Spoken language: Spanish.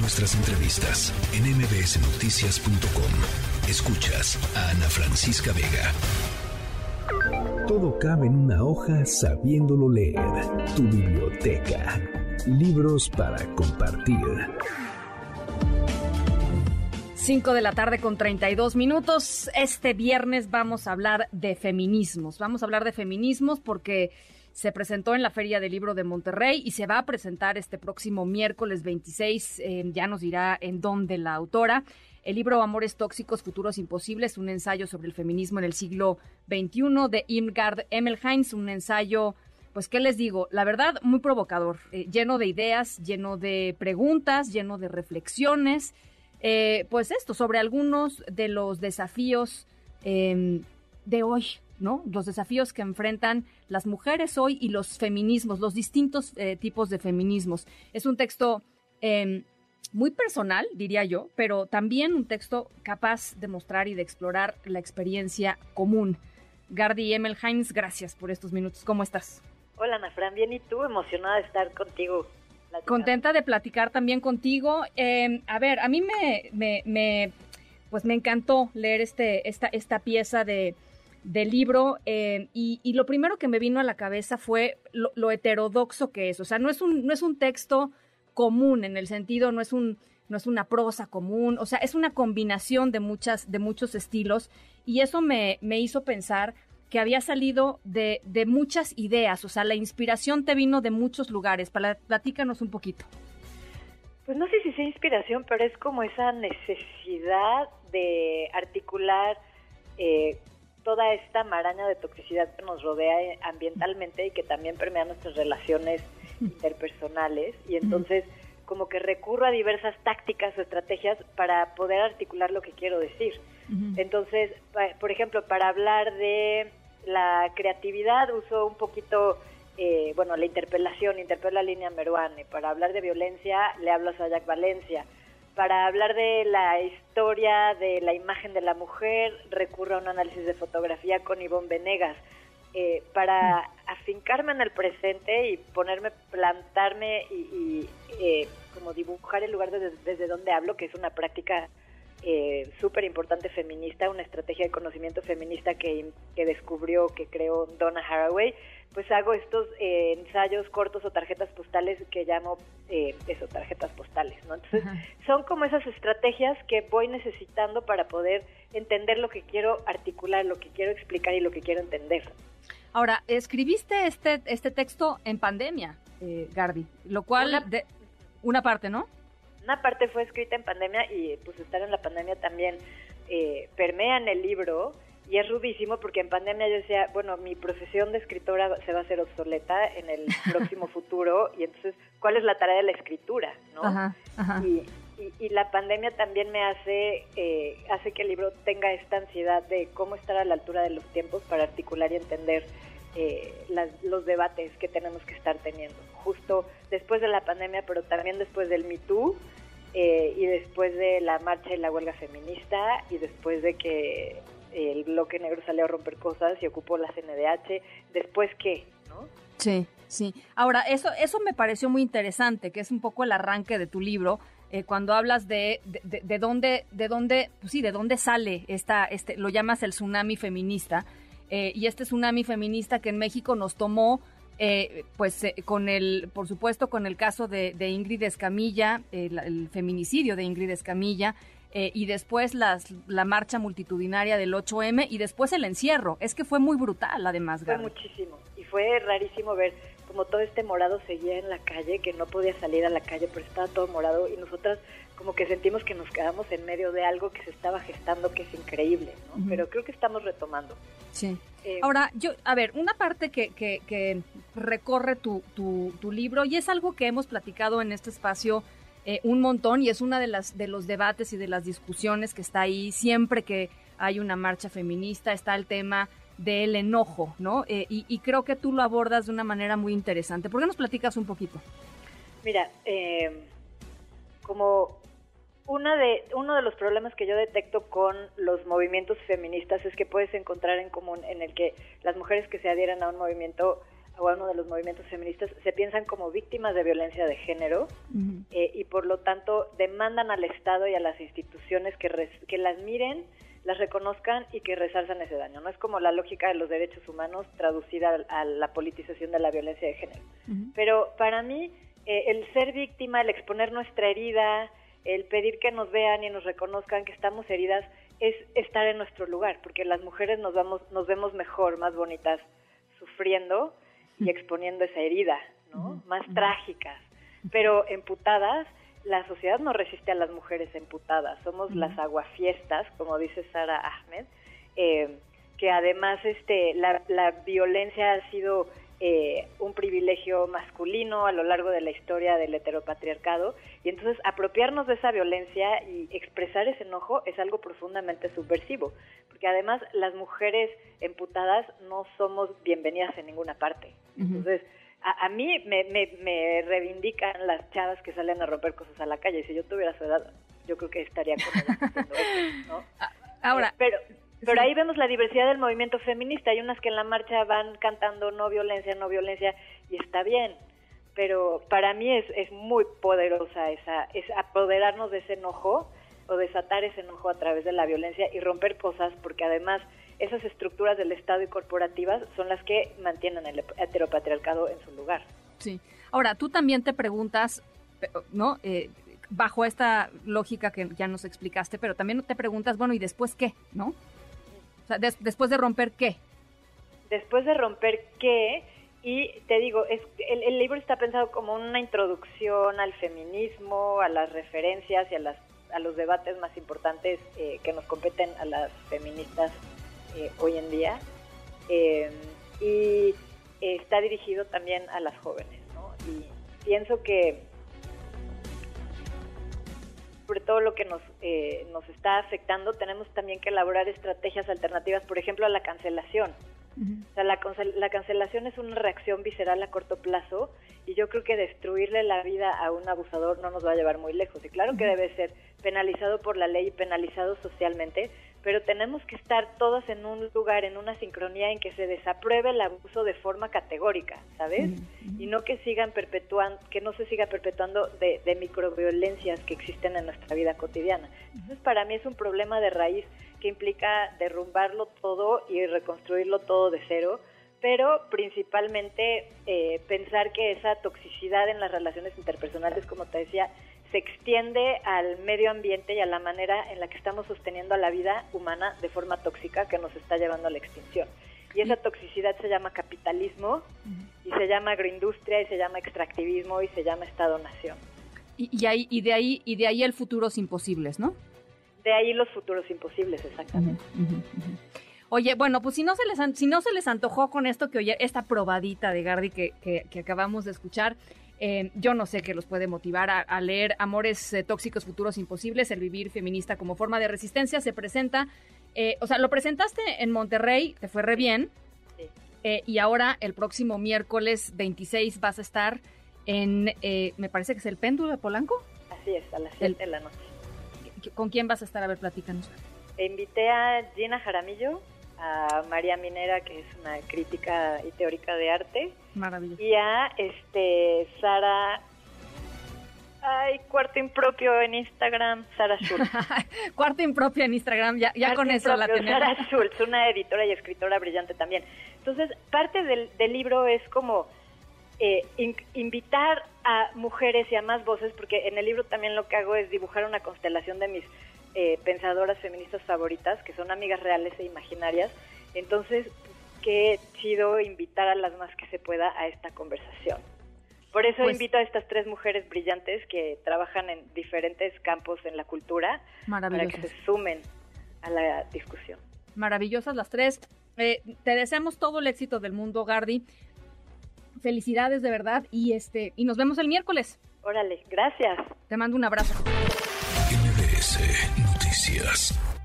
Nuestras entrevistas en mbsnoticias.com. Escuchas a Ana Francisca Vega. Todo cabe en una hoja sabiéndolo leer. Tu biblioteca. Libros para compartir. 5 de la tarde con 32 minutos. Este viernes vamos a hablar de feminismos. Vamos a hablar de feminismos porque se presentó en la Feria del Libro de Monterrey y se va a presentar este próximo miércoles 26. Eh, ya nos dirá en dónde la autora. El libro Amores Tóxicos, Futuros Imposibles, un ensayo sobre el feminismo en el siglo XXI de Irmgard Emmelheinz, un ensayo pues, ¿qué les digo? La verdad, muy provocador, eh, lleno de ideas, lleno de preguntas, lleno de reflexiones. Eh, pues esto, sobre algunos de los desafíos em, de hoy, ¿no? Los desafíos que enfrentan las mujeres hoy y los feminismos, los distintos eh, tipos de feminismos. Es un texto em, muy personal, diría yo, pero también un texto capaz de mostrar y de explorar la experiencia común. Gardi Heinz, gracias por estos minutos. ¿Cómo estás? Hola, Ana Fran, bien, ¿y tú? Emocionada de estar contigo. Contenta de platicar también contigo. Em, a ver, a mí me, me, pues me encantó leer este, esta, esta pieza de, del libro em, y, lo primero que me vino a la cabeza fue lo, heterodoxo que es. O sea, no es un, no es un texto común en el sentido, no es un no es una prosa común, o sea, es una combinación de muchas, de muchos estilos, y eso me, me hizo pensar que había salido de, de muchas ideas, o sea, la inspiración te vino de muchos lugares. Platícanos un poquito. Pues no sé si sea inspiración, pero es como esa necesidad de articular eh, toda esta maraña de toxicidad que nos rodea ambientalmente y que también permea nuestras relaciones interpersonales. Y entonces como que recurro a diversas tácticas o estrategias para poder articular lo que quiero decir. Entonces, por ejemplo, para hablar de la creatividad uso un poquito, eh, bueno, la interpelación, interpela a Línea Meruane. Para hablar de violencia, le hablo a Sayak Valencia. Para hablar de la historia de la imagen de la mujer, recurro a un análisis de fotografía con Ivonne Venegas. Eh, para afincarme en el presente y ponerme, plantarme y, eh, como dibujar el lugar desde donde hablo, que es una práctica eh, súper importante feminista, una estrategia de conocimiento feminista que, que descubrió, que creó Donna Haraway, pues hago estos eh, ensayos cortos o tarjetas postales que llamo eh, eso, tarjetas postales, ¿no? Entonces, son como esas estrategias que voy necesitando para poder entender lo que quiero articular, lo que quiero explicar y lo que quiero entender. Ahora, escribiste este, este texto en pandemia, eh, Gardi, lo cual, de, una parte, ¿no? una parte fue escrita en pandemia y pues estar en la pandemia también eh, permea en el libro y es rudísimo porque en pandemia yo decía, bueno, mi profesión de escritora se va a hacer obsoleta en el próximo futuro y entonces, ¿cuál es la tarea de la escritura? ¿no? Y, la pandemia también me hace, eh, hace que el libro tenga esta ansiedad de cómo estar a la altura de los tiempos para articular y entender eh, los debates que tenemos que estar teniendo, justo después de la pandemia, pero también después del Me Too eh, y después de la marcha y la huelga feminista y después de que bloque negro salió a romper cosas y ocupó la CNDH, después qué, ¿no? Sí, sí. Ahora, eso, eso me pareció muy interesante, que es un poco el arranque de tu libro, eh, cuando hablas de, de, de, dónde, de dónde, pues sí, de dónde sale esta, este, lo llamas el tsunami feminista, eh, y este tsunami feminista que en México nos tomó, eh, pues eh, con el, por supuesto, con el caso de, Ingrid Escamilla, el, feminicidio de Ingrid Escamilla, y después las, la marcha multitudinaria del 8M y después el encierro. Es que fue muy brutal, además. Fue muchísimo y fue rarísimo ver como todo este morado seguía en la calle, que no podía salir a la calle, pero estaba todo morado y nosotras como que sentimos que nos quedamos en medio de algo que se estaba gestando que es increíble, ¿no? Pero creo que estamos retomando. Sí. Eh, Ahora, yo, a ver, una parte que, que, recorre tu, tu, libro y es algo que hemos platicado en este espacio eh, un montón y es una de las de los debates y de las discusiones que está ahí siempre que hay una marcha feminista está el tema del enojo, ¿no? Eh, y, creo que tú lo abordas de una manera muy interesante. ¿Por qué nos platicas un poquito? Mira, como una de, uno de los problemas que yo detecto con los movimientos feministas es que puedes encontrar en común en el que las mujeres que se adhieren a un movimiento o a uno de los movimientos feministas se piensan como víctimas de violencia de género eh, y por lo tanto demandan al Estado y a las instituciones que, que las miren, las reconozcan y que resalzan ese daño. No es como la lógica de los derechos humanos traducida a, la politización de la violencia de género. Pero para mí eh, el ser víctima, el exponer nuestra herida, el pedir que nos vean y nos reconozcan que estamos heridas es estar en nuestro lugar, porque las mujeres nos vamos, nos vemos mejor, más bonitas, sufriendo y exponiendo esa herida, ¿no? Más trágicas. Pero emputadas, la sociedad no resiste a las mujeres emputadas. Somos las aguafiestas, como dice Sara Ahmed, eh, que además este, la, la violencia ha sido eh, un privilegio masculino a lo largo de la historia del heteropatriarcado y entonces apropiarnos de esa violencia y expresar ese enojo es algo profundamente subversivo, porque además las mujeres emputadas no somos bienvenidas en ninguna parte. Entonces, a, mí me, me, reivindican las chavas que salen a romper cosas a la calle y si yo tuviera su edad, yo creo que estaría con haciendo ¿no? Ahora, eh, pero pero ahí vemos la diversidad del movimiento feminista. Hay unas que en la marcha van cantando no violencia, no violencia, y está bien. Pero para mí es, es muy poderosa esa, es apoderarnos de ese enojo o desatar ese enojo a través de la violencia y romper cosas, porque además esas estructuras del Estado y corporativas son las que mantienen el heteropatriarcado en su lugar. Sí. Ahora, tú también te preguntas, ¿no? Eh, bajo esta lógica que ya nos explicaste, pero también te preguntas, bueno, ¿y después qué? ¿No? Después de romper qué. Después de romper qué, y te digo, es, el, libro está pensado como una introducción al feminismo, a las referencias y a, las, a los debates más importantes eh, que nos competen a las feministas eh, hoy en día. Eh, y está dirigido también a las jóvenes, ¿no? Y pienso que sobre todo lo que nos, eh, nos está afectando, tenemos también que elaborar estrategias alternativas, por ejemplo, a la cancelación. O sea, la, la, cancelación es una reacción visceral a corto plazo y yo creo que destruirle la vida a un abusador no nos va a llevar muy lejos. Y claro que debe ser penalizado por la ley y penalizado socialmente, pero tenemos que estar todos en un lugar, en una sincronía en que se desapruebe el abuso de forma categórica, ¿sabes? Y no que sigan perpetuando, que no se siga perpetuando de, de microviolencias que existen en nuestra vida cotidiana. Entonces, para mí es un problema de raíz que implica derrumbarlo todo y reconstruirlo todo de cero, pero principalmente eh, pensar que esa toxicidad en las relaciones interpersonales, como te decía, se extiende al medio ambiente y a la manera en la que estamos sosteniendo a la vida humana de forma tóxica que nos está llevando a la extinción. Y esa toxicidad se llama capitalismo, y se llama agroindustria, y se llama extractivismo, y se llama Estado-nación. Y, ahí, y, de ahí, y de ahí el futuro imposibles, ¿no? De ahí los futuros imposibles, exactamente. Oye, bueno, pues si no se les si no se les antojó con esto que oye, esta probadita de Gardi que, que acabamos de escuchar, eh, yo no sé qué los puede motivar a, leer Amores eh, Tóxicos Futuros Imposibles, el vivir feminista como forma de resistencia. Se presenta, eh, o sea, lo presentaste en Monterrey, te fue re bien. y ahora el próximo miércoles 26 vas a estar en, me parece que es el péndulo de Polanco. Así es, a las 7 de la noche. ¿Con quién vas a estar? A ver, platícanos. Invité a Gina Jaramillo, a María Minera, que es una crítica y teórica de arte. Maravilloso. Y a este, Sara. Ay, cuarto impropio en Instagram, Sara Schultz. cuarto impropio en Instagram, ya, ya con eso la tenemos. Sara Schultz, una editora y escritora brillante también. Entonces, parte del, del libro es como eh, invitar a mujeres y a más voces, porque en el libro también lo que hago es dibujar una constelación de mis eh, pensadoras feministas favoritas, que son amigas reales e imaginarias. Entonces, qué chido invitar a las más que se pueda a esta conversación. Por eso pues invito a estas tres mujeres brillantes que trabajan en diferentes campos en la cultura para que se sumen a la discusión. Maravillosas las tres. Eh, te deseamos todo el éxito del mundo, Gardi. Felicidades de verdad y este y nos vemos el miércoles. Órale, gracias. Te mando un abrazo. Noticias.